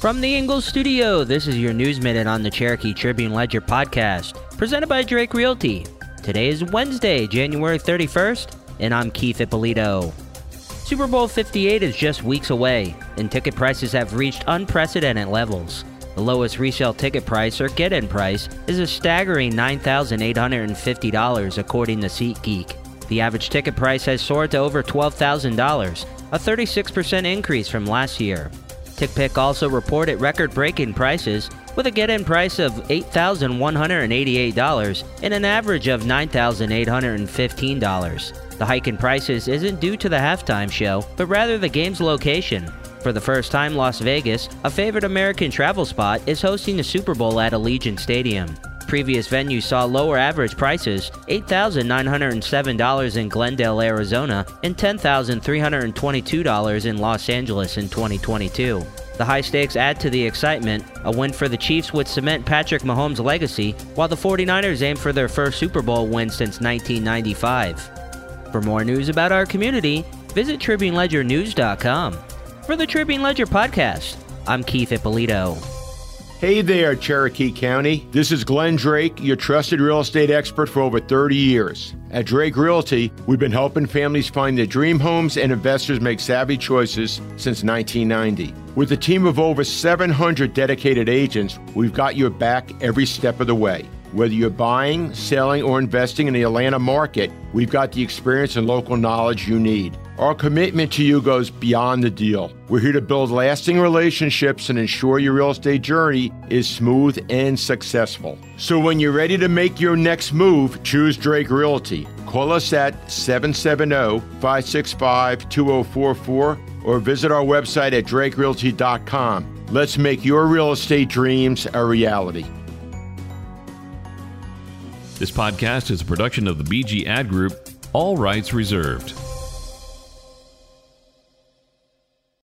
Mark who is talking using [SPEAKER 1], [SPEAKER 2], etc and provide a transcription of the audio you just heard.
[SPEAKER 1] From the Ingles studio, this is your News Minute on the Cherokee Tribune Ledger podcast, presented by Drake Realty. Today is Wednesday, January 31st, and I'm Keith Ippolito. Super Bowl 58 is just weeks away, and ticket prices have reached unprecedented levels. The lowest resale ticket price, or get in price, is a staggering $9,850, according to SeatGeek. The average ticket price has soared to over $12,000, a 36% increase from last year. TickPick also reported record breaking prices with a get in price of $8,188 and an average of $9,815. The hike in prices isn't due to the halftime show, but rather the game's location. For the first time, Las Vegas, a favorite American travel spot, is hosting the Super Bowl at Allegiant Stadium. Previous venues saw lower average prices $8,907 in Glendale, Arizona, and $10,322 in Los Angeles in 2022. The high stakes add to the excitement. A win for the Chiefs would cement Patrick Mahomes' legacy, while the 49ers aim for their first Super Bowl win since 1995. For more news about our community, visit TribuneLedgerNews.com. For the Tribune Ledger podcast, I'm Keith Ippolito.
[SPEAKER 2] Hey there, Cherokee County. This is Glenn Drake, your trusted real estate expert for over 30 years. At Drake Realty, we've been helping families find their dream homes and investors make savvy choices since 1990. With a team of over 700 dedicated agents, we've got your back every step of the way. Whether you're buying, selling, or investing in the Atlanta market, we've got the experience and local knowledge you need. Our commitment to you goes beyond the deal. We're here to build lasting relationships and ensure your real estate journey is smooth and successful. So when you're ready to make your next move, choose Drake Realty. Call us at 770 565 2044 or visit our website at drakerealty.com. Let's make your real estate dreams a reality.
[SPEAKER 3] This podcast is a production of the BG Ad Group, all rights reserved.